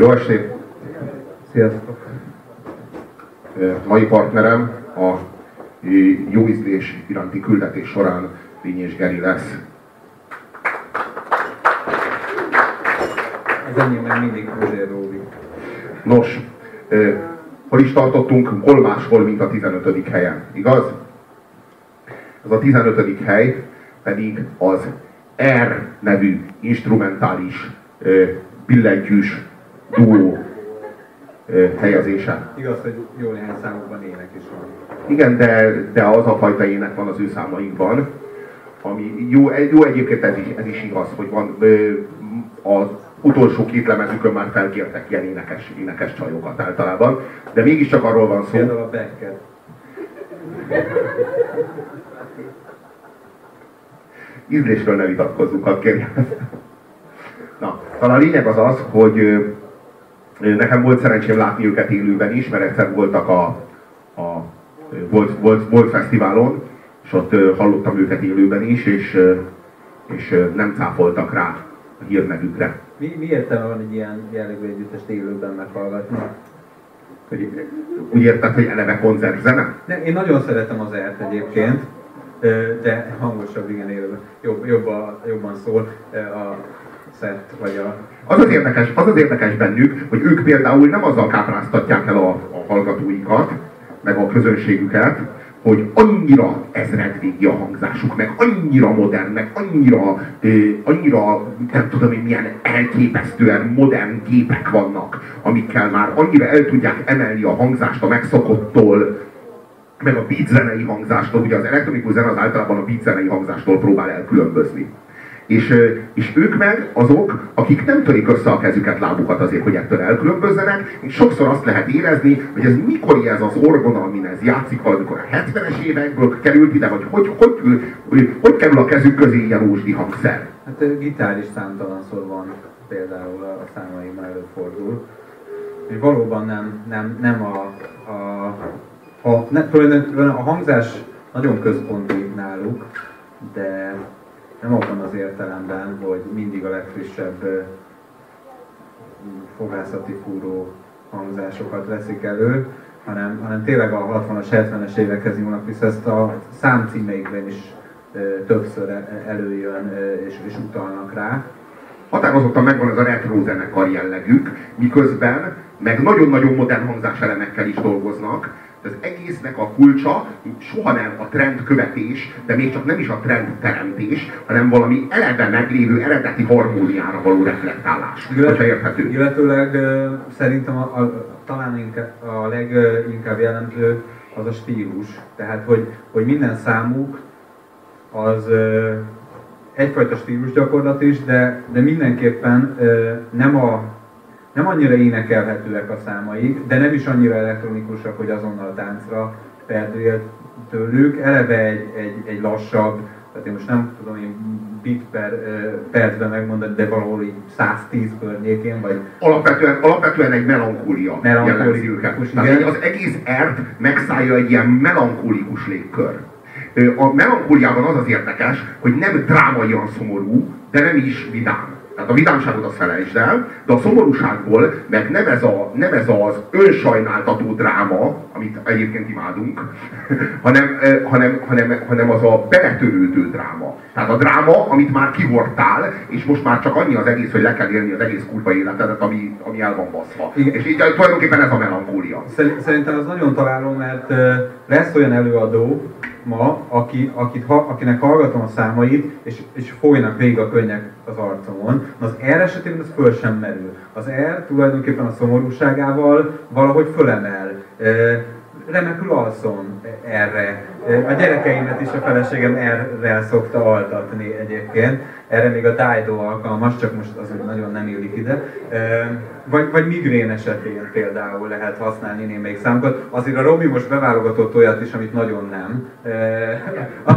Jó estét! Sziasztok! Mai partnerem a jó ízlés iránti küldetés során Lényés Geri lesz. Az enyém meg mindig Róvi. Nos, hol is tartottunk? Hol máshol, mint a 15. helyen, igaz? Az a 15. hely pedig az R nevű instrumentális billentyűs duó helyezése. Igaz, hogy jó néhány számokban ének is van. Igen, de, de az a fajta ének van az ő számainkban, ami jó, jó egyébként ez is, ez is igaz, hogy van az utolsó két lemezükön már felkértek ilyen énekes, énekes csajokat általában, de mégiscsak arról van szó. Például a Becker. Ízlésről ne vitatkozzunk, ha kérjem. Na, talán a lényeg az az, hogy nekem volt szerencsém látni őket élőben is, mert egyszer voltak a, a volt, volt, volt fesztiválon, és ott hallottam őket élőben is, és, és nem cáfoltak rá a hírnevükre. Mi, mi értelme van egy ilyen jellegű együttest élőben meghallgatni? Hogy, úgy érted, hogy eleve koncertzene? Ne, én nagyon szeretem az ert egyébként, de hangosabb, igen, élőben. Jobb, jobb a, jobban szól a szett, vagy a... Az az, érdekes, az az érdekes bennük, hogy ők például nem azzal kápráztatják el a, a hallgatóikat, meg a közönségüket, hogy annyira ezredvégi a hangzásuk, meg annyira modern, meg annyira, annyira nem tudom én milyen elképesztően modern gépek vannak, amikkel már annyira el tudják emelni a hangzást a megszokottól, meg a beat zenei hangzástól, ugye az elektronikus zene az általában a beat zenei hangzástól próbál elkülönbözni. És, és ők meg azok, akik nem törik össze a kezüket, lábukat azért, hogy ettől elkülönbözzenek, és sokszor azt lehet érezni, hogy ez mikor ez az orgona, amin ez játszik, valamikor a 70-es évekből került ide, vagy hogy, hogy, hogy, hogy, hogy kerül a kezük közé ilyen rózsdi hangszer? Hát gitár is számtalanszor van például a számaimmal előfordul. És valóban nem, nem, nem a, a, a, ne, a hangzás nagyon központi náluk, de nem abban az értelemben, hogy mindig a legfrissebb fogászati fúró hangzásokat veszik elő, hanem, hanem tényleg a 60-as, 70-es évekhez nyúlnak vissza, ezt a számcímeikben is többször e, előjön és, és utalnak rá. Határozottan megvan ez a retro zenekar jellegük, miközben meg nagyon-nagyon modern hangzáselemekkel is dolgoznak, az egésznek a kulcsa soha nem a trend követés, de még csak nem is a trend teremtés, hanem valami eleve meglévő eredeti harmóniára való reflektálás. Illet, érthető. Illetőleg szerintem a, a, talán inkább, a leginkább jellemző az a stílus. Tehát, hogy, hogy minden számuk az egyfajta stílusgyakorlat is, de, de mindenképpen nem a nem annyira énekelhetőek a számaik, de nem is annyira elektronikusak, hogy azonnal táncra perdüljön tőlük. Eleve egy, egy, egy lassabb, tehát én most nem tudom én bit per percben megmondani, de valahol így 110 környékén, vagy... Alapvetően, alapvetően egy melankólia, melankólikus, igen. az egész ert megszállja egy ilyen melankólikus légkör. A melankóliában az az érdekes, hogy nem drámaian szomorú, de nem is vidám tehát a vidámságot azt felejtsd el, de a szomorúságból meg nem ez, a, nem ez az önsajnáltató dráma, amit egyébként imádunk, hanem, hanem, hanem, hanem az a beletörődő dráma. Tehát a dráma, amit már kihortál, és most már csak annyi az egész, hogy le kell élni az egész kurva életedet, ami, ami el van baszva. Igen. És így tulajdonképpen ez a melankólia. Szerintem az nagyon találó, mert lesz olyan előadó, ma, aki, akit, akinek hallgatom a számait, és, és folynak végig a könnyek az arcomon, az R esetében ez föl sem merül. Az R tulajdonképpen a szomorúságával valahogy fölemel. Remekül alszom erre. A gyerekeimet is a feleségem erre szokta altatni egyébként. Erre még a Dido alkalmas, csak most az hogy nagyon nem illik ide. Vagy, vagy migrén esetén például lehet használni némelyik számokat. Azért a Robi most beválogatott olyat is, amit nagyon nem.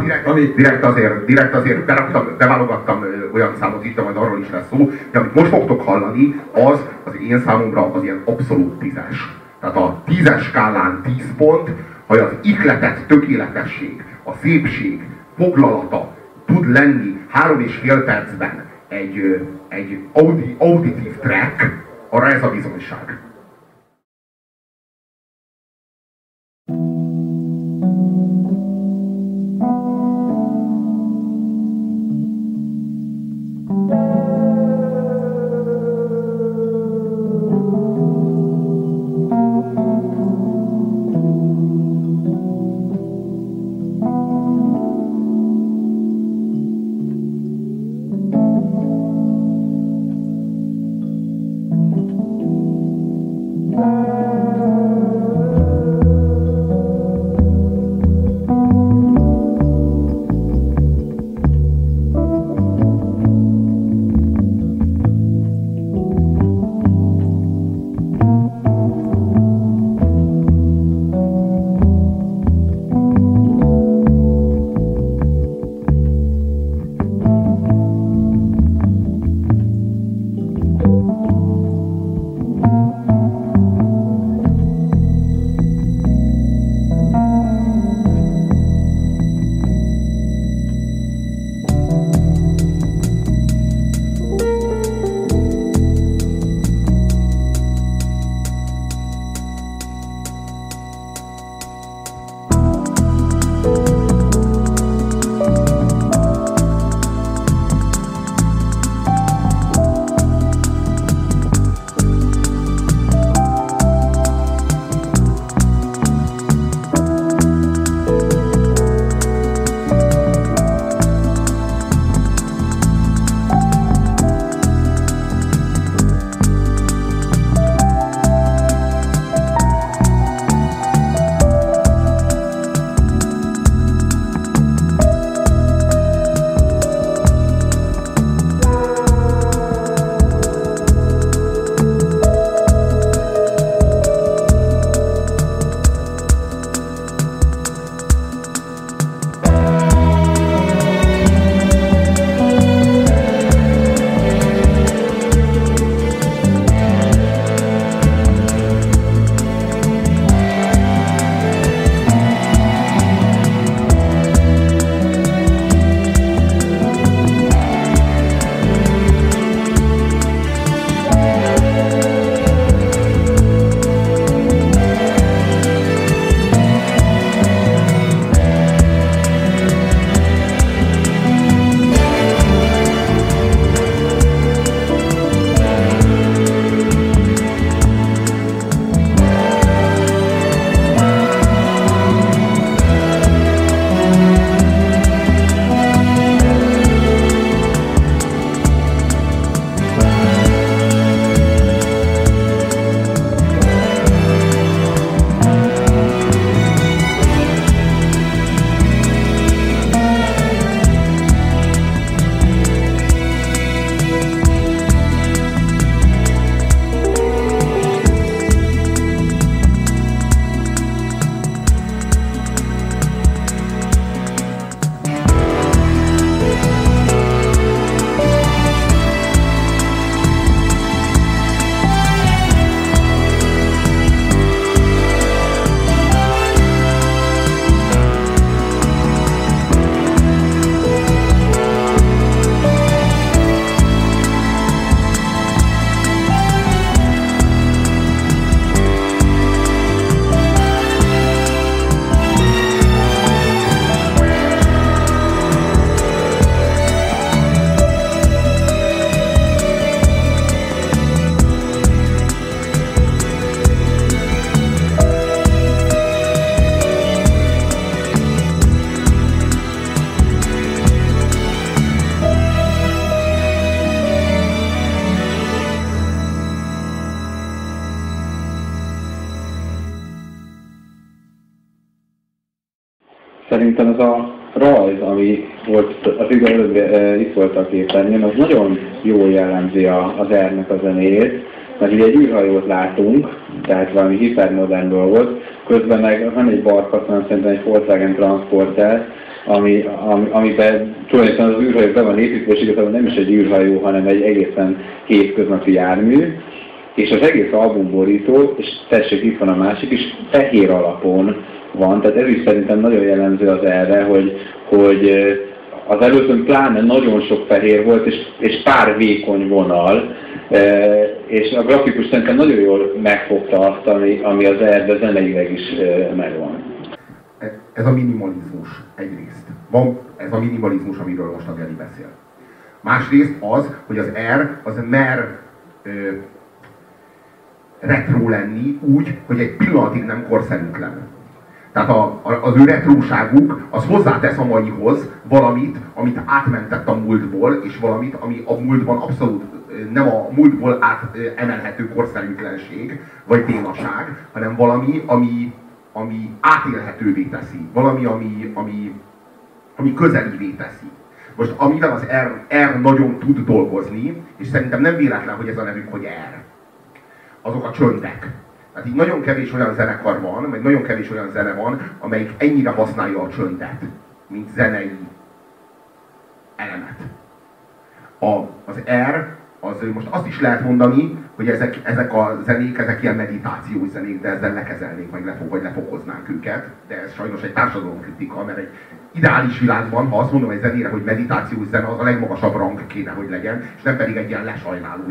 Direkt, ami... direkt azért, direkt azért beraktam, beválogattam olyan számot itt, majd arról is lesz szó, de amit most fogtok hallani, az az én számomra az ilyen abszolút tízes. Tehát a tízes skálán 10 pont, hogy az ikletet tökéletesség, a szépség, foglalata tud lenni három és fél percben egy, egy audi, auditív track, arra ez a bizonyság. Képernyőn, az nagyon jól jellemzi a, az R-nek a zenéjét, mert ugye egy űrhajót látunk, tehát valami hipermodern dolgot, közben meg van egy barkatlan, szerintem egy Volkswagen Transporter, ami, ami, amiben tulajdonképpen az űrhajó be van építve, és igazából nem is egy űrhajó, hanem egy egészen kétköznapi jármű, és az egész albumborító, és tessék, itt van a másik is, fehér alapon van, tehát ez is szerintem nagyon jellemző az erre, hogy, hogy az előzőn pláne nagyon sok fehér volt, és, és pár vékony vonal, e, és a grafikus szerintem nagyon jól megfogta azt, ami, ami az erbe zeneileg is megvan. Ez a minimalizmus egyrészt. Van ez a minimalizmus, amiről most a Geri beszél. Másrészt az, hogy az R az mer ö, retro lenni úgy, hogy egy pillanatig nem korszerűtlen. Tehát a, a, az ő retróságuk az hozzátesz a maihoz valamit, amit átmentett a múltból, és valamit, ami a múltban abszolút nem a múltból átemelhető korszerűtlenség, vagy bénaság, hanem valami, ami, ami átélhetővé teszi. Valami, ami, ami, ami közelivé teszi. Most amivel az R, R nagyon tud dolgozni, és szerintem nem véletlen, hogy ez a nevük, hogy R. Azok a csöndek. Tehát így nagyon kevés olyan zenekar van, vagy nagyon kevés olyan zene van, amelyik ennyire használja a csöndet, mint zenei elemet. A, az R az most azt is lehet mondani, hogy ezek, ezek a zenék, ezek ilyen meditációs zenék, de ezzel lekezelnénk, vagy, lefog, vagy lefokoznánk őket. De ez sajnos egy társadalomkritika, mert egy ideális világban, ha azt mondom egy zenére, hogy meditációs zene, az a legmagasabb rang kéne, hogy legyen, és nem pedig egy ilyen lesajnáló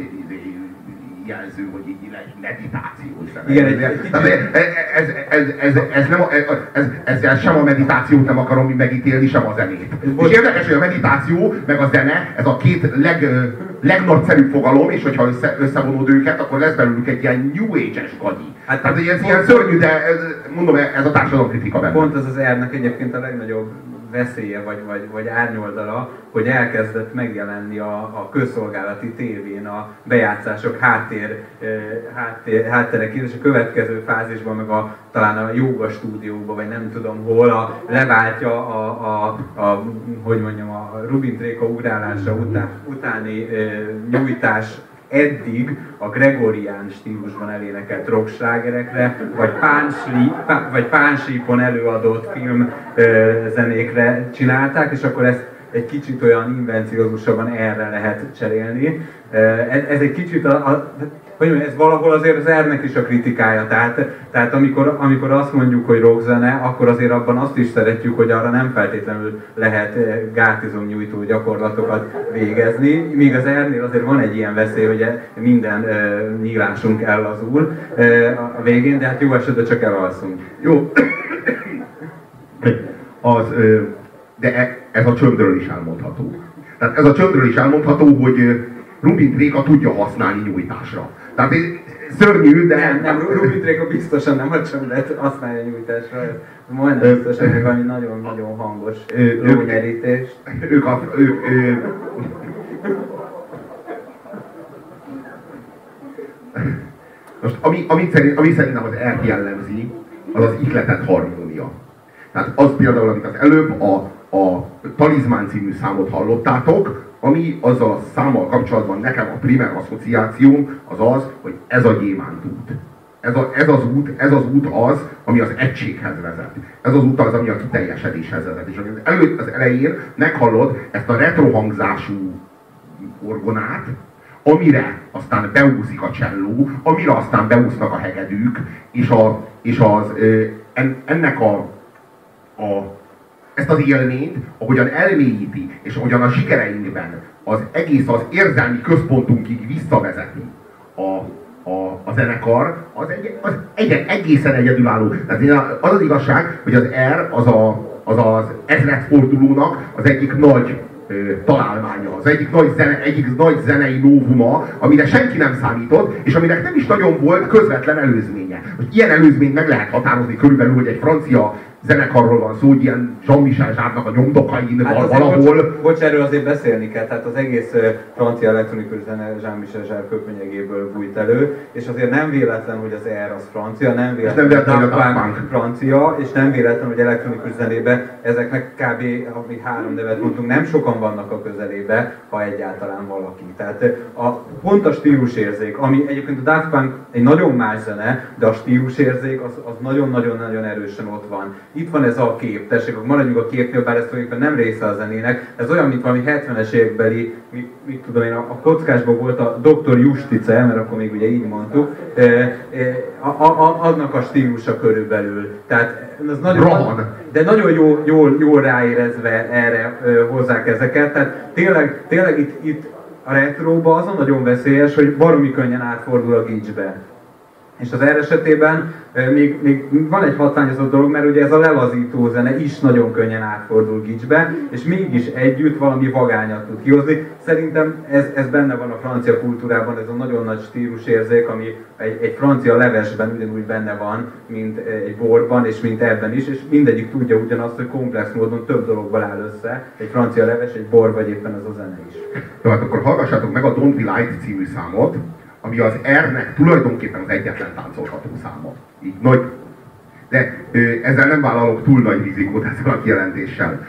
jelző, hogy így egy meditációs. Igen, egy, egy, ez, ez, ez, ez, nem, ez, ezzel sem a meditációt nem akarom megítélni, sem a zenét. És érdekes, hogy a meditáció meg a zene, ez a két leg, legnagyszerűbb fogalom, és hogyha össze, összevonod őket, akkor lesz belőlük egy ilyen New Age-es gagyi. Hát, Tehát egy ilyen szörnyű, de mondom, ez a társadalom kritika benne. Pont ez az ernek egyébként a legnagyobb veszélye vagy, vagy, vagy árnyoldala, hogy elkezdett megjelenni a, a közszolgálati tévén a bejátszások háttér, háttér, hátterek, és a következő fázisban meg a, talán a joga stúdióban, vagy nem tudom hol, a, leváltja a, a, a, hogy mondjam, a Rubin Tréka ugrálása után, utáni e, nyújtás eddig a gregorián stílusban elénekelt rockslágerekre, vagy pánsli, pá, vagy pánsípon előadott film zenékre csinálták, és akkor ezt egy kicsit olyan invenciózusabban erre lehet cserélni. Ez, ez egy kicsit a, a hogy mondjam, ez valahol azért az ernek is a kritikája. Tehát, tehát amikor, amikor azt mondjuk, hogy rockzene, akkor azért abban azt is szeretjük, hogy arra nem feltétlenül lehet eh, gátizom nyújtó gyakorlatokat végezni. Míg az ernél azért van egy ilyen veszély, hogy minden e, nyílásunk ellazul e, a végén, de hát jó esetben csak elalszunk. Jó. Az, de e, ez a csöndről is elmondható. Tehát ez a csöndről is elmondható, hogy Rubin Tréka tudja használni nyújtásra. Tehát szörnyű, de... Nem, nem, Rubitréka biztosan nem a csöndet használja nyújtásra. Majdnem biztosan, hogy valami nagyon-nagyon hangos lónyerítés. Ők a... Ők, ők, most ami, ami, szerint, ami szerintem az ERT jellemzi, az az ihletett harmónia. Tehát az például, amit az előbb a, a Talizmán című számot hallottátok, ami azzal a számmal kapcsolatban nekem a primer asszociációm az az, hogy ez a gyémánt út. Ez, a, ez, az út, ez az út az, ami az egységhez vezet. Ez az út az, ami a kiteljesedéshez vezet. És az, előtt, az elején meghallod ezt a retrohangzású orgonát, amire aztán beúszik a cselló, amire aztán beúsznak a hegedűk, és, a, és az, ennek a, a ezt az élményt, ahogyan elmélyíti, és ahogyan a sikereinkben az egész az érzelmi központunkig visszavezeti a, a, a zenekar, az, egy, az egy, egészen egyedülálló. Tehát az az igazság, hogy az R az a, az, az ezredfordulónak az egyik nagy ö, találmánya, az egyik nagy, zene, egyik nagy zenei novuma, amire senki nem számított, és aminek nem is nagyon volt közvetlen előzménye. Most ilyen előzményt meg lehet határozni körülbelül, hogy egy francia zenekarról van szó, hogy ilyen Jean-Michel Zsárnak a nyomdokain hát valahol. Bocs, erről azért beszélni kell, tehát az egész francia elektronikus zene Jean-Michel Zsár köpönyegéből bújt elő, és azért nem véletlen, hogy az R az francia, nem véletlen, nem véletlen hogy a Punk francia, és nem véletlen, hogy elektronikus zenébe ezeknek kb. amíg három nevet mondtunk, nem sokan vannak a közelébe, ha egyáltalán valaki. Tehát a, pont a stílusérzék, ami egyébként a Daft Punk egy nagyon más zene, de a stílusérzék az, az nagyon-nagyon-nagyon erősen ott van itt van ez a kép, tessék, maradjunk a képnél, bár ez tulajdonképpen nem része a zenének, ez olyan, mint valami 70-es évekbeli, mit, mit tudom én, a, a kockásban volt a Dr. Justice, mert akkor még ugye így mondtuk, e, e, a, a, annak a stílusa körülbelül. Tehát az nagyon, Rohan. de nagyon jó, jól, jól ráérezve erre e, hozzák ezeket, tehát tényleg, tényleg itt, itt a retróba azon nagyon veszélyes, hogy baromi könnyen átfordul a gicsbe. És az R esetében még, még van egy hatványozott dolog, mert ugye ez a lelazító zene is nagyon könnyen átfordul gicsbe, és mégis együtt valami vagányat tud kihozni. Szerintem ez, ez benne van a francia kultúrában, ez a nagyon nagy stílusérzék, ami egy, egy francia levesben ugyanúgy benne van, mint egy borban, és mint ebben is, és mindegyik tudja ugyanazt, hogy komplex módon több dologból áll össze, egy francia leves, egy bor, vagy éppen az a zene is. Jó, hát akkor hallgassátok meg a Don't Be Light című számot, ami az R-nek tulajdonképpen az egyetlen táncolható száma. Így nagy. De ö, ezzel nem vállalok túl nagy rizikót ezzel a kijelentéssel.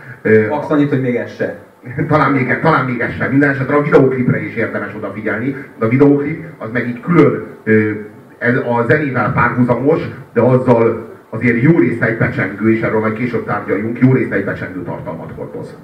Max annyit, hogy még ez se. talán még, talán még ez sem. Minden esetre a videóklipre is érdemes odafigyelni. De a videóklip az meg így külön ö, ez a zenével párhuzamos, de azzal azért jó részt egybecsengő, és erről majd később tárgyaljunk, jó részt egybecsengő tartalmat hordoz.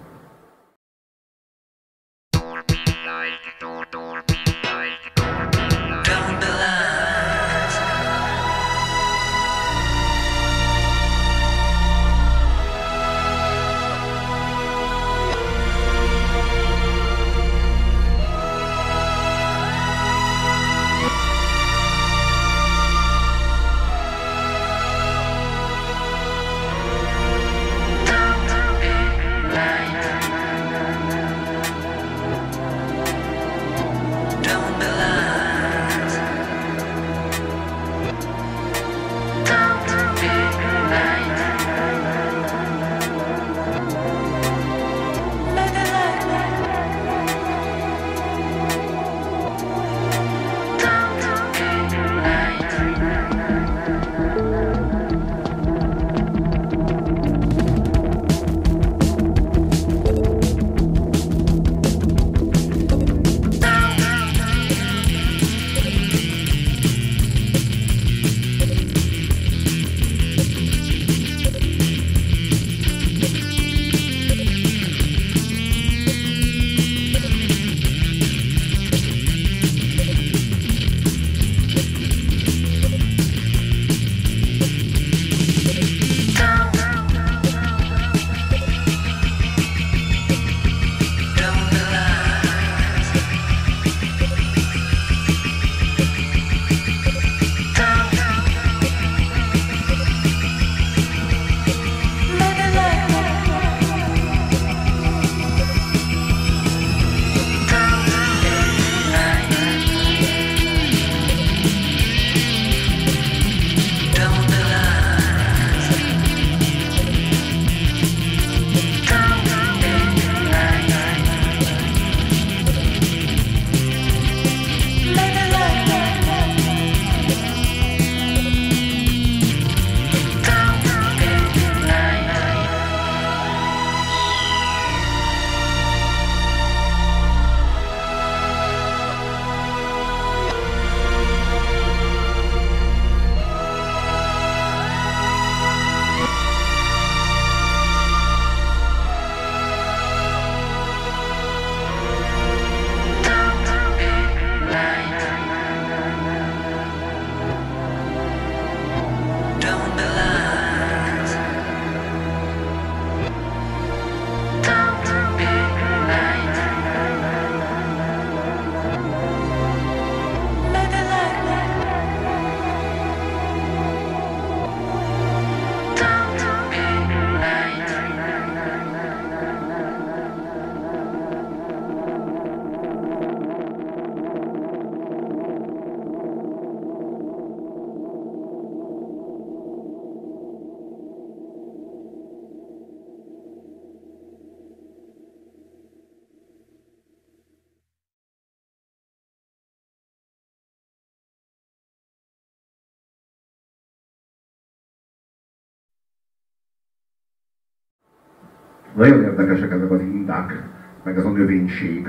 Nagyon érdekesek ezek az indák, meg ez a növénység,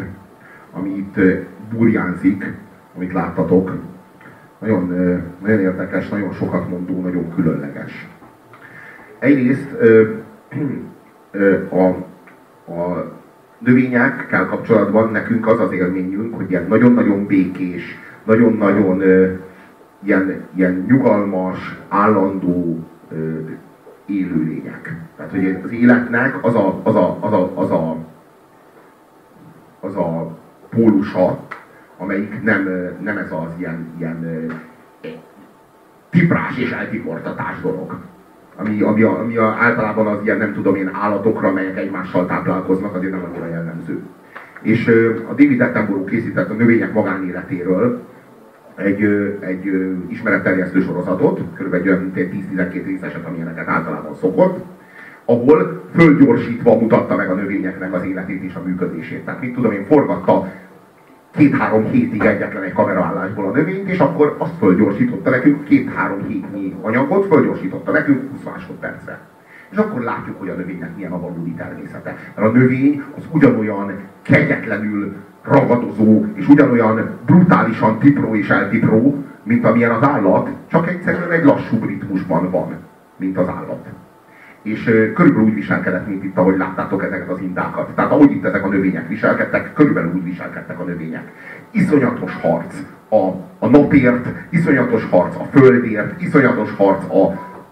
ami itt burjánzik, amit láttatok. Nagyon, nagyon érdekes, nagyon sokat mondó, nagyon különleges. Egyrészt a, a növényekkel kapcsolatban nekünk az az élményünk, hogy ilyen nagyon-nagyon békés, nagyon-nagyon ilyen, ilyen nyugalmas, állandó élőlények. Tehát, hogy az életnek az a, az a, az a, az a, az a pólusa, amelyik nem, nem ez az ilyen, ilyen tiprás és eltiportatás dolog. Ami, ami, ami általában az ilyen, nem tudom én, állatokra, melyek egymással táplálkoznak, azért nem annyira jellemző. És a David Attenborough készített a növények magánéletéről egy, egy ismeretterjesztő sorozatot, kb. egy olyan 10-12 részeset, amilyeneket általában szokott, ahol fölgyorsítva mutatta meg a növényeknek az életét és a működését. Tehát mit tudom én, forgatta két-három hétig egyetlen egy kameraállásból a növényt, és akkor azt fölgyorsította nekünk, két-három hétnyi anyagot fölgyorsította nekünk 20 másodpercre. És akkor látjuk, hogy a növénynek milyen a valódi természete. Mert a növény az ugyanolyan kegyetlenül ragadozó, és ugyanolyan brutálisan tipró és eltipró, mint amilyen az állat, csak egyszerűen egy lassú ritmusban van, mint az állat és körülbelül úgy viselkedett, mint itt, ahogy láttátok ezeket az indákat. Tehát ahogy itt ezek a növények viselkedtek, körülbelül úgy viselkedtek a növények. Iszonyatos harc a, a napért, iszonyatos harc a földért, iszonyatos harc a,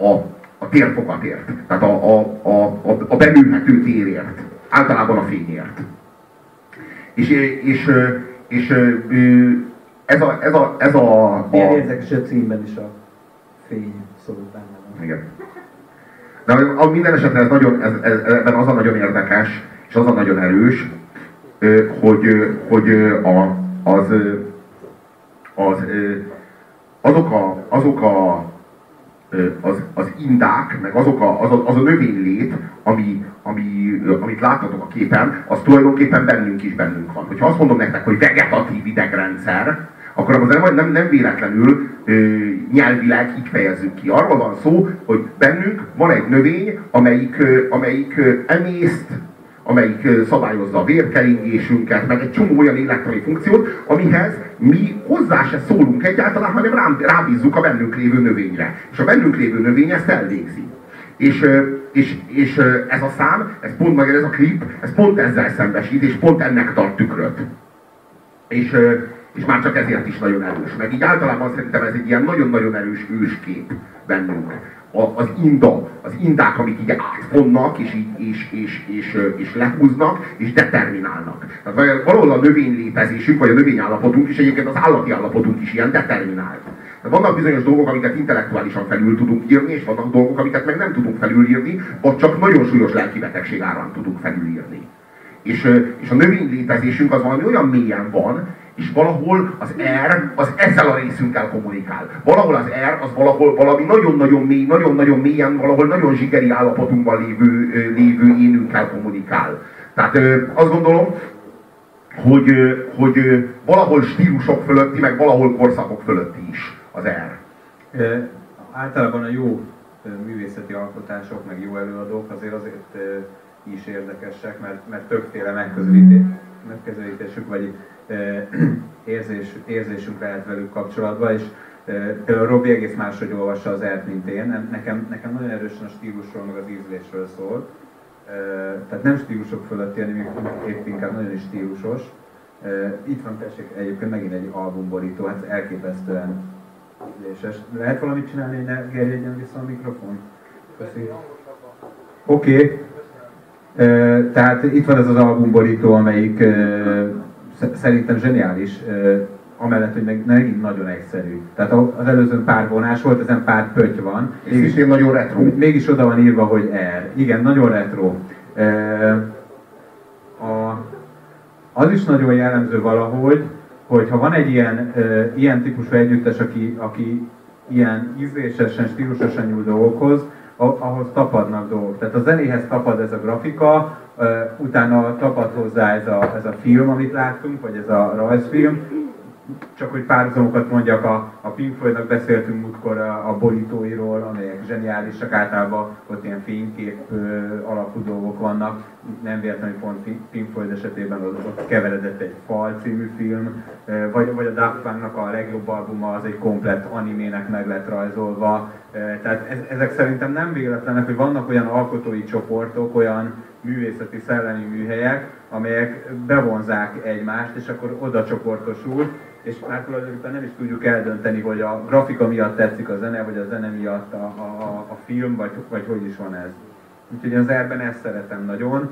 a, a térfokatért, tehát a, a, a, a, a belülhető térért, általában a fényért. És, és, és, és ez a... Ez a, ez a, a Milyen érdekes a címben is a fény szó benne. Igen. De a, minden esetre ez nagyon, ez, ez, ebben az a nagyon érdekes, és az a nagyon erős, hogy, hogy a, az, az, azok a, azok a az, az indák, meg azok a, az, a, az a növénylét, ami, ami, amit láttatok a képen, az tulajdonképpen bennünk is bennünk van. Hogyha azt mondom nektek, hogy vegetatív idegrendszer, akkor az nem, nem, nem véletlenül ö, nyelvileg így fejezzük ki. Arról van szó, hogy bennünk van egy növény, amelyik, ö, amelyik ö, emészt, amelyik ö, szabályozza a vérkeringésünket, meg egy csomó olyan élettani funkciót, amihez mi hozzá se szólunk egyáltalán, hanem rám, rábízzuk a bennünk lévő növényre. És a bennünk lévő növény ezt elvégzi. És, és, és ez a szám, ez pont, meg ez a klip, ez pont ezzel szembesít, és pont ennek tart tükröt. És, és már csak ezért is nagyon erős. Meg így általában szerintem ez egy ilyen nagyon-nagyon erős őskép bennünk. A, az inda, az indák, amik így átfonnak, és, így, és, és, és, és lehúznak, és determinálnak. Tehát valahol a növény létezésünk, vagy a növény állapotunk, és egyébként az állati állapotunk is ilyen determinált. Vannak bizonyos dolgok, amiket intellektuálisan felül tudunk írni, és vannak dolgok, amiket meg nem tudunk felülírni, vagy csak nagyon súlyos lelki betegség árán tudunk felülírni. És, és a növény létezésünk az valami olyan mélyen van, és valahol az R az ezzel a részünkkel kommunikál. Valahol az R az valahol valami nagyon-nagyon mély, nagyon-nagyon mélyen, valahol nagyon zsigeri állapotunkban lévő, lévő énünkkel kommunikál. Tehát azt gondolom, hogy, hogy valahol stílusok fölötti, meg valahol korszakok fölötti is az R. E, általában a jó művészeti alkotások, meg jó előadók azért azért is érdekesek, mert, mert többféle megközelítés, megközelítésük, vagy érzés, érzésünk lehet velük kapcsolatban, és például Robi egész máshogy olvassa az ert, mint én. Nekem, nekem nagyon erősen a stílusról, meg az ízlésről szól. Tehát nem stílusok fölötti, hanem épp inkább nagyon is stílusos. Itt van tessék egyébként megint egy albumborító, hát elképesztően ízléses. Lehet valamit csinálni, hogy ne gerjedjen vissza a mikrofon? Köszi. Oké. Okay. Tehát itt van ez az albumborító, amelyik szerintem zseniális, amellett, hogy meg megint nagyon egyszerű. Tehát az előzőn pár vonás volt, ezen pár pötty van. Mégis én nagyon retro. Mégis oda van írva, hogy R. Igen, nagyon retro. A, az is nagyon jellemző valahogy, hogy ha van egy ilyen, ilyen típusú együttes, aki, aki ilyen ízlésesen, stílusosan nyúl dolgokhoz, ahhoz tapadnak dolgok. Tehát a zenéhez tapad ez a grafika, utána tapad hozzá ez a, ez a film, amit láttunk, vagy ez a rajzfilm, csak hogy párhuzamokat mondjak, a, a Pink Floydnak beszéltünk múltkor a, a borítóiról, amelyek zseniálisak, általában ott ilyen fénykép alapú dolgok vannak, nem véletlenül pont Pink Floyd esetében ott, keveredett egy Fal című film, vagy, vagy a Daft Punknak a legjobb albuma az egy komplett animének meg lett rajzolva, tehát ez, ezek szerintem nem véletlenek, hogy vannak olyan alkotói csoportok, olyan művészeti szellemi műhelyek, amelyek bevonzák egymást, és akkor oda csoportosul, és már tulajdonképpen nem is tudjuk eldönteni, hogy a grafika miatt tetszik a zene, vagy a zene miatt a, a, a film, vagy, vagy hogy is van ez. Úgyhogy az erben ezt szeretem nagyon,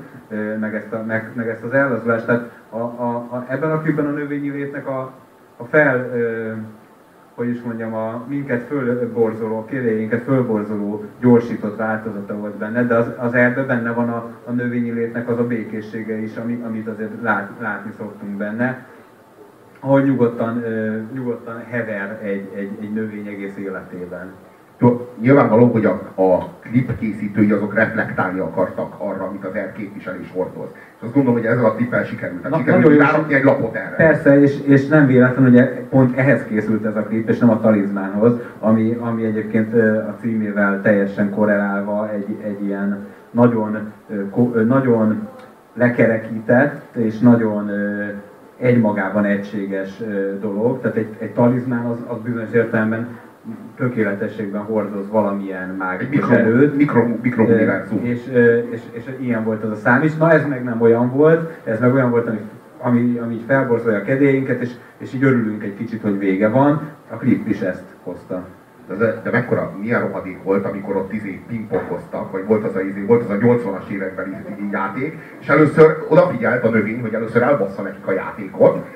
meg ezt, a, meg, meg ezt az ellazulást. Tehát A, a, a, ebben a klipben a növényi létnek a, a fel, ö, hogy is mondjam, a minket fölborzoló, kéréinket fölborzoló gyorsított változata volt benne, de az, az erbe benne van a, a növényi létnek az a békészsége is, ami, amit azért lát, látni szoktunk benne ahol nyugodtan, nyugodtan hever egy, egy, egy növény egész életében. Nyilvánvaló, hogy a, a klip készítői azok reflektálni akartak arra, amit az R képviselés hordoz. És azt gondolom, hogy ezzel a klippel sikerült. Na, sikerült egy lapot erre. Persze, és, és nem véletlen, hogy e- pont ehhez készült ez a klip, és nem a talizmánhoz, ami, ami egyébként a címével teljesen korrelálva egy, egy ilyen nagyon, nagyon lekerekített és nagyon egymagában egységes dolog, tehát egy, egy talizmán az, az bizonyos értelemben tökéletességben hordoz valamilyen mágikus mikro, erőt. Mikro, mikro és, és, és, ilyen volt az a szám is. Na ez meg nem olyan volt, ez meg olyan volt, ami, ami, ami így felborzolja a kedélyinket, és, és így örülünk egy kicsit, hogy vége van. A klip is ezt hozta. De, de mekkora, milyen rohadék volt, amikor ott izé pingpongoztak, vagy volt az a, izé, volt az a 80-as években izé, játék, és először odafigyelt a növény, hogy először elbassza nekik a játékot,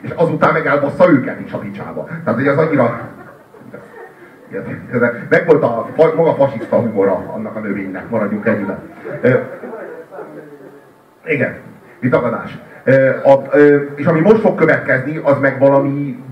és azután meg elbassza őket is a picsába. Tehát, hogy az annyira... Meg volt a maga fasiszta humora annak a növénynek, maradjunk ennyiben. Igen, vitagadás. A, és ami most fog következni, az meg valami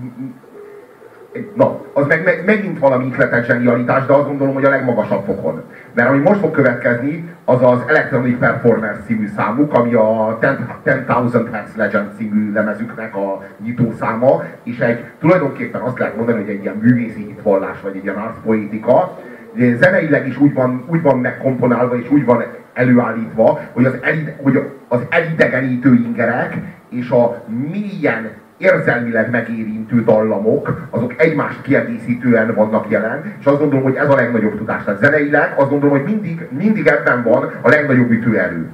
na, az meg, meg, megint valami ihletes zsenialitás, de azt gondolom, hogy a legmagasabb fokon. Mert ami most fog következni, az az Electronic Performance című számuk, ami a 10,000 Hertz Legend című lemezüknek a nyitószáma, és egy, tulajdonképpen azt lehet mondani, hogy egy ilyen művészi hitvallás, vagy egy ilyen artpoétika, zeneileg is úgy van, úgy van megkomponálva, és úgy van előállítva, hogy az, elide, hogy az elidegenítő ingerek és a mélyen érzelmileg megérintő dallamok, azok egymást kiegészítően vannak jelen, és azt gondolom, hogy ez a legnagyobb tudás. Tehát zeneileg azt gondolom, hogy mindig, mindig ebben van a legnagyobb ütőerő.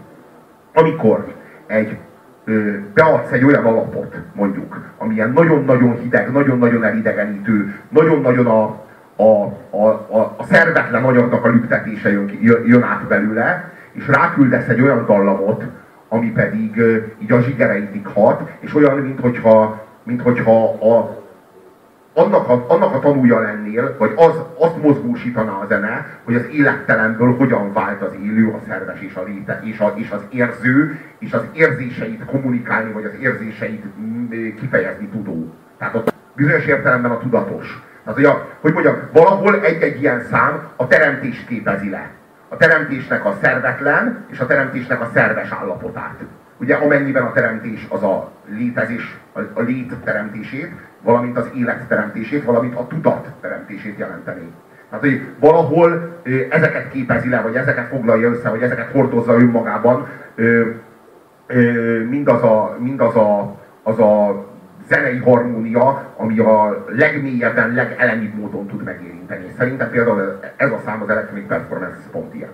Amikor egy ö, beadsz egy olyan alapot, mondjuk, ami ilyen nagyon-nagyon hideg, nagyon-nagyon elidegenítő, nagyon-nagyon a, a, a, a, a szervetlen agyadnak a lüktetése jön, jön át belőle, és ráküldesz egy olyan dallamot, ami pedig így a zsigereidig hat, és olyan, mintha mint hogyha a, annak a, annak a tanúja lennél, vagy az, azt mozgósítaná a zene, hogy az élettelenből hogyan vált az élő, a szerves és, a léte, és, a, és az érző, és az érzéseit kommunikálni, vagy az érzéseit mm, kifejezni tudó. Tehát a bizonyos értelemben a tudatos. Tehát, hogy, a, hogy mondjam, valahol egy-egy ilyen szám a teremtést képezi le a teremtésnek a szervetlen és a teremtésnek a szerves állapotát. Ugye amennyiben a teremtés az a létezés, a, lét teremtését, valamint az élet teremtését, valamint a tudat teremtését jelenteni. Tehát, hogy valahol ezeket képezi le, vagy ezeket foglalja össze, vagy ezeket hordozza önmagában, mindaz a, mindaz a, az a zenei harmónia, ami a legmélyebben, legelemibb módon tud megérinteni. Szerintem például ez a szám az Electronic Performance pont ilyen.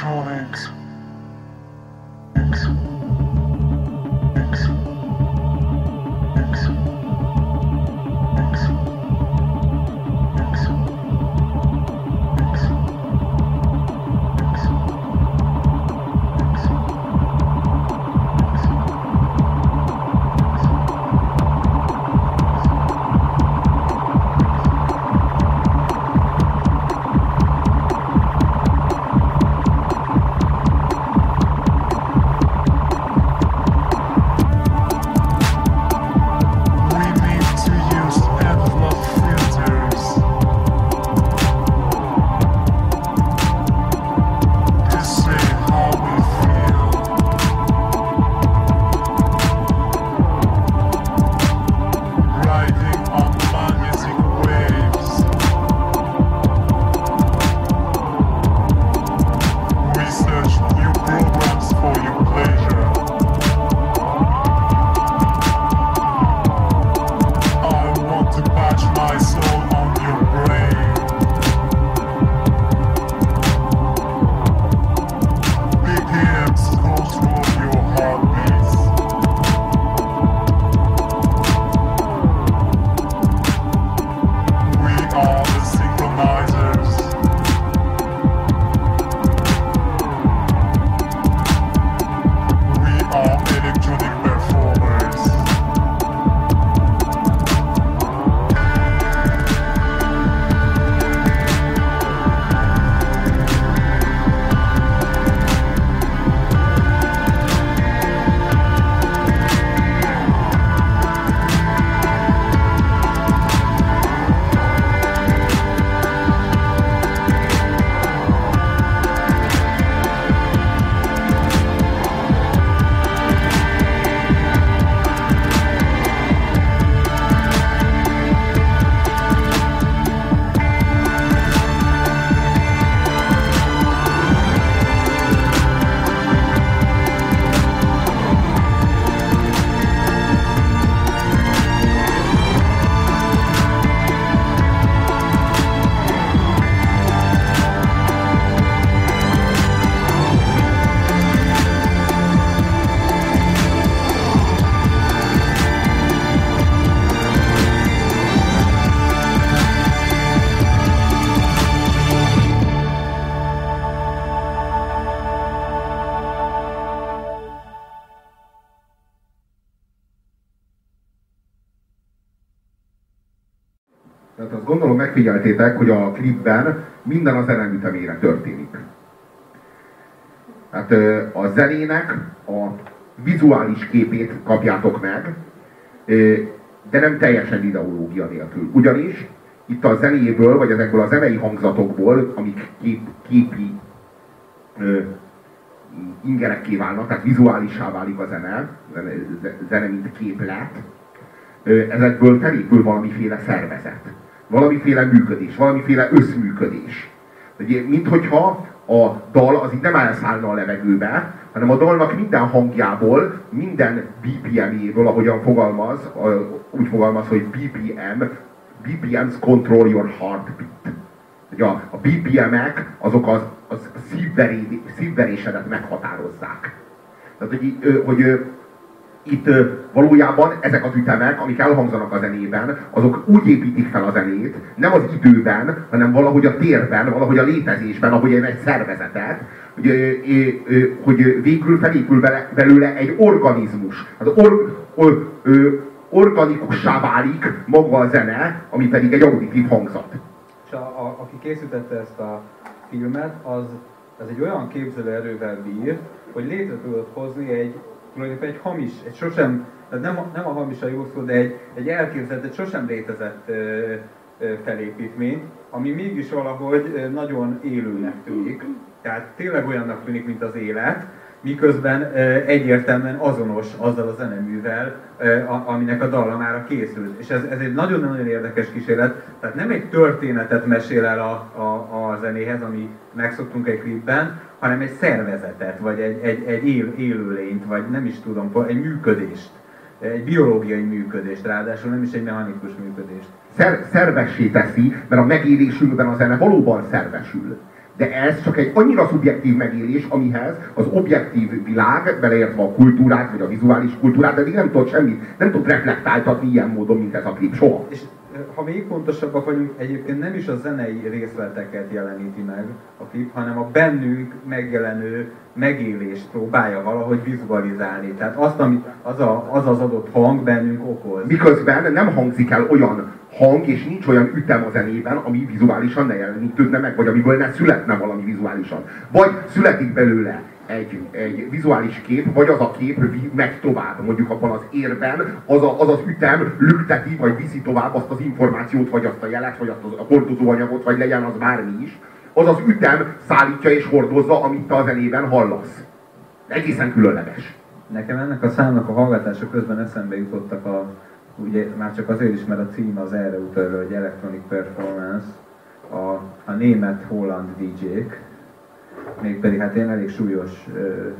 shoulders. Gondolom megfigyeltétek, hogy a klipben minden a zenemütemére történik. Hát a zenének a vizuális képét kapjátok meg, de nem teljesen ideológia nélkül. Ugyanis itt a zenéből, vagy ezekből a zenei hangzatokból, amik kép, képi ö, ingerekké válnak, tehát vizuálissá válik a zene, zene, zene mint képlet, ezekből felépül valamiféle szervezet, valamiféle működés, valamiféle összműködés. Ugye, mint hogyha a dal az így nem elszállna a levegőbe, hanem a dalnak minden hangjából, minden BPM-éből, ahogyan fogalmaz, úgy fogalmaz, hogy BPM, BPMs control your heartbeat. Ugye a, a BPM-ek azok az, az szívveré, szívverésedet meghatározzák. Tehát, hogy, hogy itt valójában ezek az ütemek, amik elhangzanak a zenében, azok úgy építik fel a zenét, nem az időben, hanem valahogy a térben, valahogy a létezésben, ahogy egy szervezetet, hogy, hogy végül felépül belőle egy organizmus. Az or, or, ö, organikussá válik maga a zene, ami pedig egy auditív hangzat. És a, a, aki készítette ezt a filmet, az, az egy olyan képzelőerővel bír, hogy létre tudott hozni egy, tulajdonképpen egy hamis, egy sosem, tehát nem, a- nem a hamis a jó szó, de egy, egy elképzelt, egy sosem létezett ö, ö, felépítményt, ami mégis valahogy nagyon élőnek tűnik. Tehát tényleg olyannak tűnik, mint az élet, miközben egyértelműen azonos azzal a zeneművel, aminek a dallamára készült. És ez, ez egy nagyon-nagyon érdekes kísérlet, tehát nem egy történetet mesél el a, a, a zenéhez, ami megszoktunk egy klipben, hanem egy szervezetet, vagy egy, egy, egy él, élőlényt, vagy nem is tudom, egy működést egy biológiai működést, ráadásul nem is egy mechanikus működést. Szer, szervessé teszi, mert a megélésünkben a zene valóban szervesül. De ez csak egy annyira szubjektív megélés, amihez az objektív világ, beleértve a kultúrát, vagy a vizuális kultúrát, de nem tud semmit, nem tud reflektáltatni ilyen módon, mint ez a klip. Soha. És ha még fontosabbak vagyunk, egyébként nem is a zenei részleteket jeleníti meg a klip, hanem a bennünk megjelenő megélést próbálja valahogy vizualizálni. Tehát azt, amit az, a, az az adott hang bennünk okoz. Miközben nem hangzik el olyan hang, és nincs olyan ütem a zenében, ami vizuálisan ne jelenítődne meg, vagy amiből ne születne valami vizuálisan. Vagy születik belőle egy, egy vizuális kép, vagy az a kép megy tovább, mondjuk abban az érben, az, a, az az ütem lükteti, vagy viszi tovább azt az információt, vagy azt a jelet, vagy azt a hordozóanyagot, vagy legyen az bármi is. Az az ütem szállítja és hordozza, amit te a zenében hallasz. Egészen különleges. Nekem ennek a számnak a hallgatása közben eszembe jutottak a, ugye már csak azért is, mert a cím az erre utal, hogy Electronic Performance, a, a német-holland DJ-k, mégpedig hát én elég súlyos,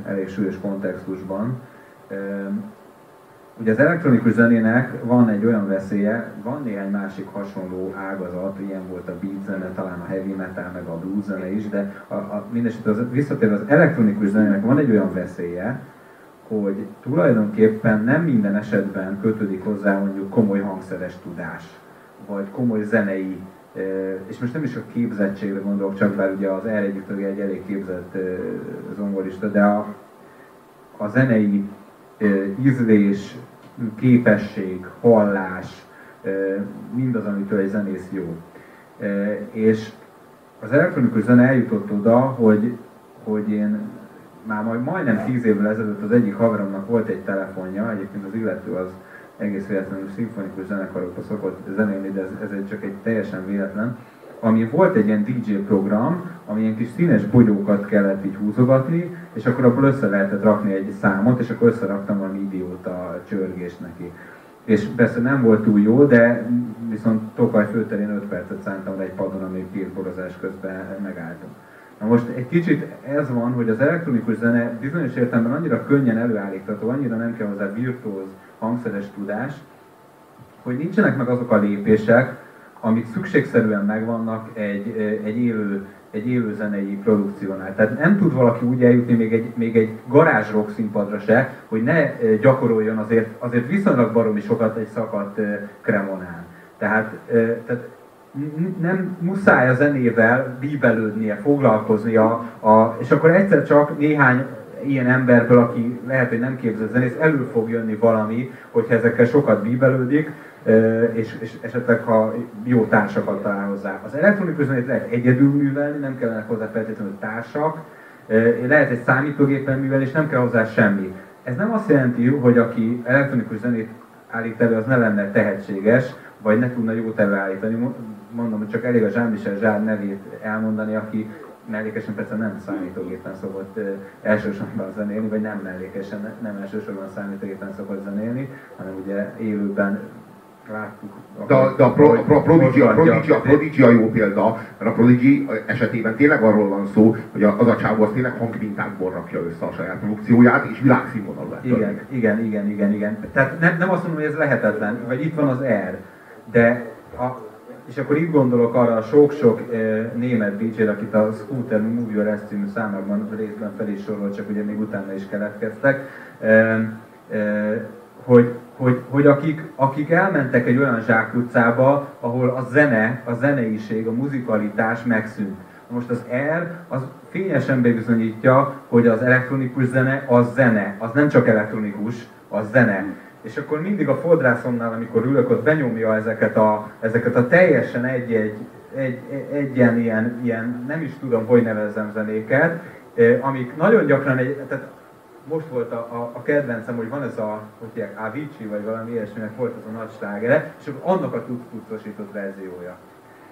elég súlyos kontextusban. Ugye az elektronikus zenének van egy olyan veszélye, van néhány másik hasonló ágazat, ilyen volt a beat zene, talán a heavy metal, meg a blues zene is, de a, a, mindesetre az, visszatérve az elektronikus zenének van egy olyan veszélye, hogy tulajdonképpen nem minden esetben kötődik hozzá mondjuk komoly hangszeres tudás, vagy komoly zenei és most nem is a képzettségre gondolok, csak bár ugye az R együtt egy elég képzett zongorista, de a, a zenei ízlés, képesség, hallás, mindaz, amitől egy zenész jó. És az elektronikus zene eljutott oda, hogy, hogy én már majd majdnem tíz évvel ezelőtt az egyik haveromnak volt egy telefonja, egyébként az illető az egész véletlenül szimfonikus zenekarokba szokott zenélni, de ez, ez egy csak egy teljesen véletlen, ami volt egy ilyen DJ program, ami ilyen kis színes bogyókat kellett így húzogatni, és akkor abból össze lehetett rakni egy számot, és akkor összeraktam valami idióta csörgést neki. És persze nem volt túl jó, de viszont Tokaj főterén 5 percet szántam egy padon, ami pírborozás közben megálltam. Na most egy kicsit ez van, hogy az elektronikus zene bizonyos értelemben annyira könnyen előállítható, annyira nem kell hozzá virtuóz hangszeres tudás, hogy nincsenek meg azok a lépések, amik szükségszerűen megvannak egy, egy, élő, egy élő zenei produkciónál. Tehát nem tud valaki úgy eljutni még egy, még egy garázs rock színpadra se, hogy ne gyakoroljon azért, azért viszonylag baromi sokat egy szakadt kremonán. Tehát, tehát nem muszáj a zenével bíbelődnie, foglalkoznia, a, és akkor egyszer csak néhány ilyen emberből, aki lehet, hogy nem képzett zenész, elő fog jönni valami, hogyha ezekkel sokat bíbelődik, és, és esetleg ha jó társakat talál hozzá. Az elektronikus zenét lehet egyedül művelni, nem kellene hozzá feltétlenül társak, lehet egy számítógépen művelni, és nem kell hozzá semmi. Ez nem azt jelenti, hogy aki elektronikus zenét állít elő, az ne lenne tehetséges, vagy ne tudna jót előállítani. Mondom, hogy csak elég a Jean-Michel Zsár nevét elmondani, aki mellékesen persze nem számítógépen szokott elsősorban zenélni, vagy nem mellékesen, nem elsősorban számítógépen szokott zenélni, hanem ugye élőben láttuk. De, de a, pro, a, pro, Prodigy, a, Prodigy, a Prodigy a jó példa, mert a Prodigy esetében tényleg arról van szó, hogy az a csávó az tényleg hangmintákból rakja össze a saját produkcióját, és világszínvonalú Igen, igen, igen, igen, igen. Tehát nem, nem azt mondom, hogy ez lehetetlen, vagy itt van az R, de a, és akkor itt gondolok arra a sok-sok e, német dj akit a Scooter Movie Rest című számokban részben fel is sorolt, csak ugye még utána is keletkeztek, e, e, hogy, hogy, hogy akik, akik elmentek egy olyan zsákutcába, ahol a zene, a zeneiség, a muzikalitás megszűnt. Most az R az fényesen bebizonyítja, hogy az elektronikus zene az zene, az nem csak elektronikus, az zene és akkor mindig a fodrászomnál, amikor ülök, ott benyomja ezeket a, ezeket a teljesen egy-egy egy, egy ilyen, ilyen, ilyen, nem is tudom, hogy nevezzem zenéket, amik nagyon gyakran egy, tehát most volt a, a, a kedvencem, hogy van ez a, hogy hívják, Avicii, vagy valami ilyesminek volt az a nagy slágere, és annak a tudtosított verziója.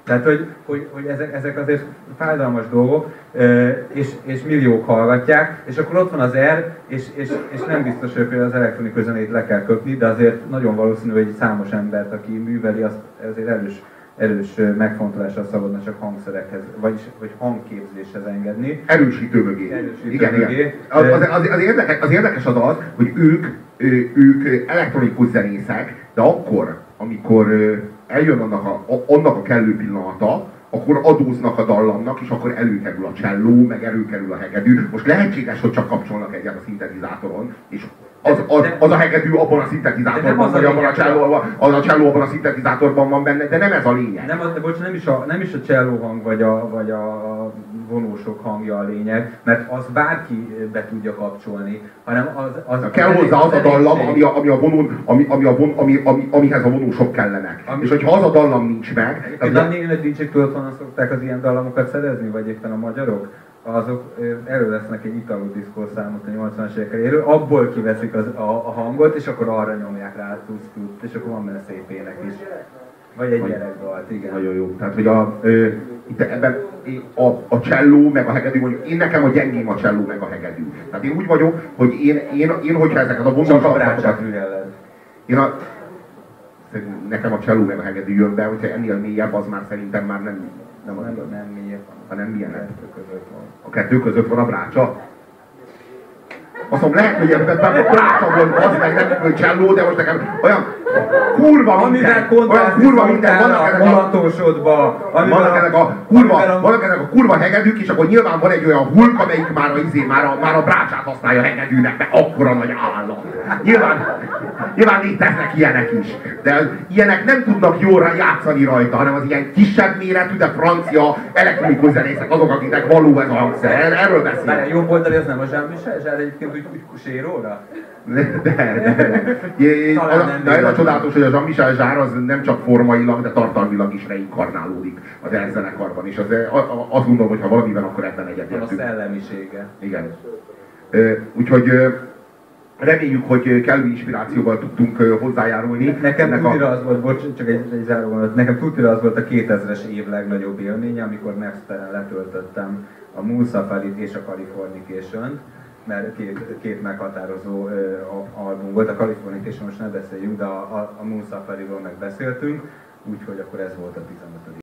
Tehát, hogy, hogy, hogy ezek, ezek azért fájdalmas dolgok, és, és milliók hallgatják, és akkor ott van az R, és, és, és nem biztos, hogy az elektronikus zenét le kell köpni, de azért nagyon valószínű, hogy egy számos embert, aki műveli, azt azért erős, erős megfontolásra szabadna csak hangszerekhez, vagyis vagy hangképzéshez engedni. Erősítő mögé. Erősítő igen, mögé. igen. Az, az, az, az, érdekes, az érdekes az az, hogy ők ők elektronikus zenészek, de akkor, amikor eljön annak a, a, annak a kellő pillanata, akkor adóznak a dallamnak, és akkor előkerül a cselló, meg előkerül a hegedű. Most lehetséges, hogy csak kapcsolnak egyet a szintetizátoron, és az, az, az a hegedű abban a szintetizátorban, a vagy abban a csellóban, az a cselló abban a szintetizátorban van benne, de nem ez a lényeg. Nem, de bocs, nem is a, nem is a cselló hang vagy a, vagy a vonósok hangja a lényeg, mert az bárki be tudja kapcsolni, hanem az... az kell hozzá az a dallam, ami, a, ami, a vonón, ami, ami, a von, ami, ami, amihez a vonósok kellenek. Ami- És hogyha az a dallam nincs meg, De tehát, még egy DJ szokták az ilyen dallamokat szerezni, vagy éppen a magyarok? Azok ö, elővesznek egy Italo Disco számot a 80-as évek elérő, abból kiveszik az, a, a, hangot, és akkor arra nyomják rá tusz és akkor van benne szép ének is. Vagy egy gyerekdalt, igen. Nagyon jó. Tehát, hogy a, ö, itt ebben a, a cselló meg a hegedű, mondjuk én nekem a gyengém a cselló meg a hegedű. Tehát én úgy vagyok, hogy én, én, én hogyha ezeket a a rühelled. én a, nekem a cselló meg a hegedű jön be, hogyha ennél mélyebb, az már szerintem már nem, nem, Nem, nem, mélyebb van. Ha nem milyen. Kettő között van. A kettő között van a brácsa. Azt mondom, lehet, hogy ebben a brácsa volt, az meg nem hogy cselló, de most nekem olyan kurva Amivel minden, olyan kurva minden, vannak ezek a a mulatósodba, amivel vannak ezek a kurva, vannak ezek a kurva hegedűk, és akkor nyilván van egy olyan hulk, amelyik már a, izé, már a, már a brácsát használja hegedűnek, mert akkora nagy állat. Nyilván, nyilván léteznek ilyenek is. De ilyenek nem tudnak jól játszani rajta, hanem az ilyen kisebb méretű, de francia elektronikus zenészek azok, akiknek való ez a hangszer. Er- Erről beszélek. jobb oldali az nem a Jean-Michel? Zsár egyébként úgy, úgy séróra? De, de, de. É, Talán az- nem de ez a csodálatos, hogy a Jean-Michel Zsár az nem csak formailag, de tartalmilag is reinkarnálódik az zenekarban. És az, a- a- azt gondolom, hogy ha valamiben, akkor ebben Van a egyetértünk. szellemisége. Igen. Úgyhogy reméljük, hogy kellő inspirációval tudtunk hozzájárulni. Nekem ennek tutira az volt, bocs, csak egy, egy záró gondolat, nekem tutira az volt a 2000-es év legnagyobb élménye, amikor Napsteren letöltöttem a Moon Safari-t és a Californication-t, mert két, két meghatározó album volt, a Californication most ne beszéljünk, de a, a, a Moon Safari-ról meg beszéltünk, úgyhogy akkor ez volt a 15.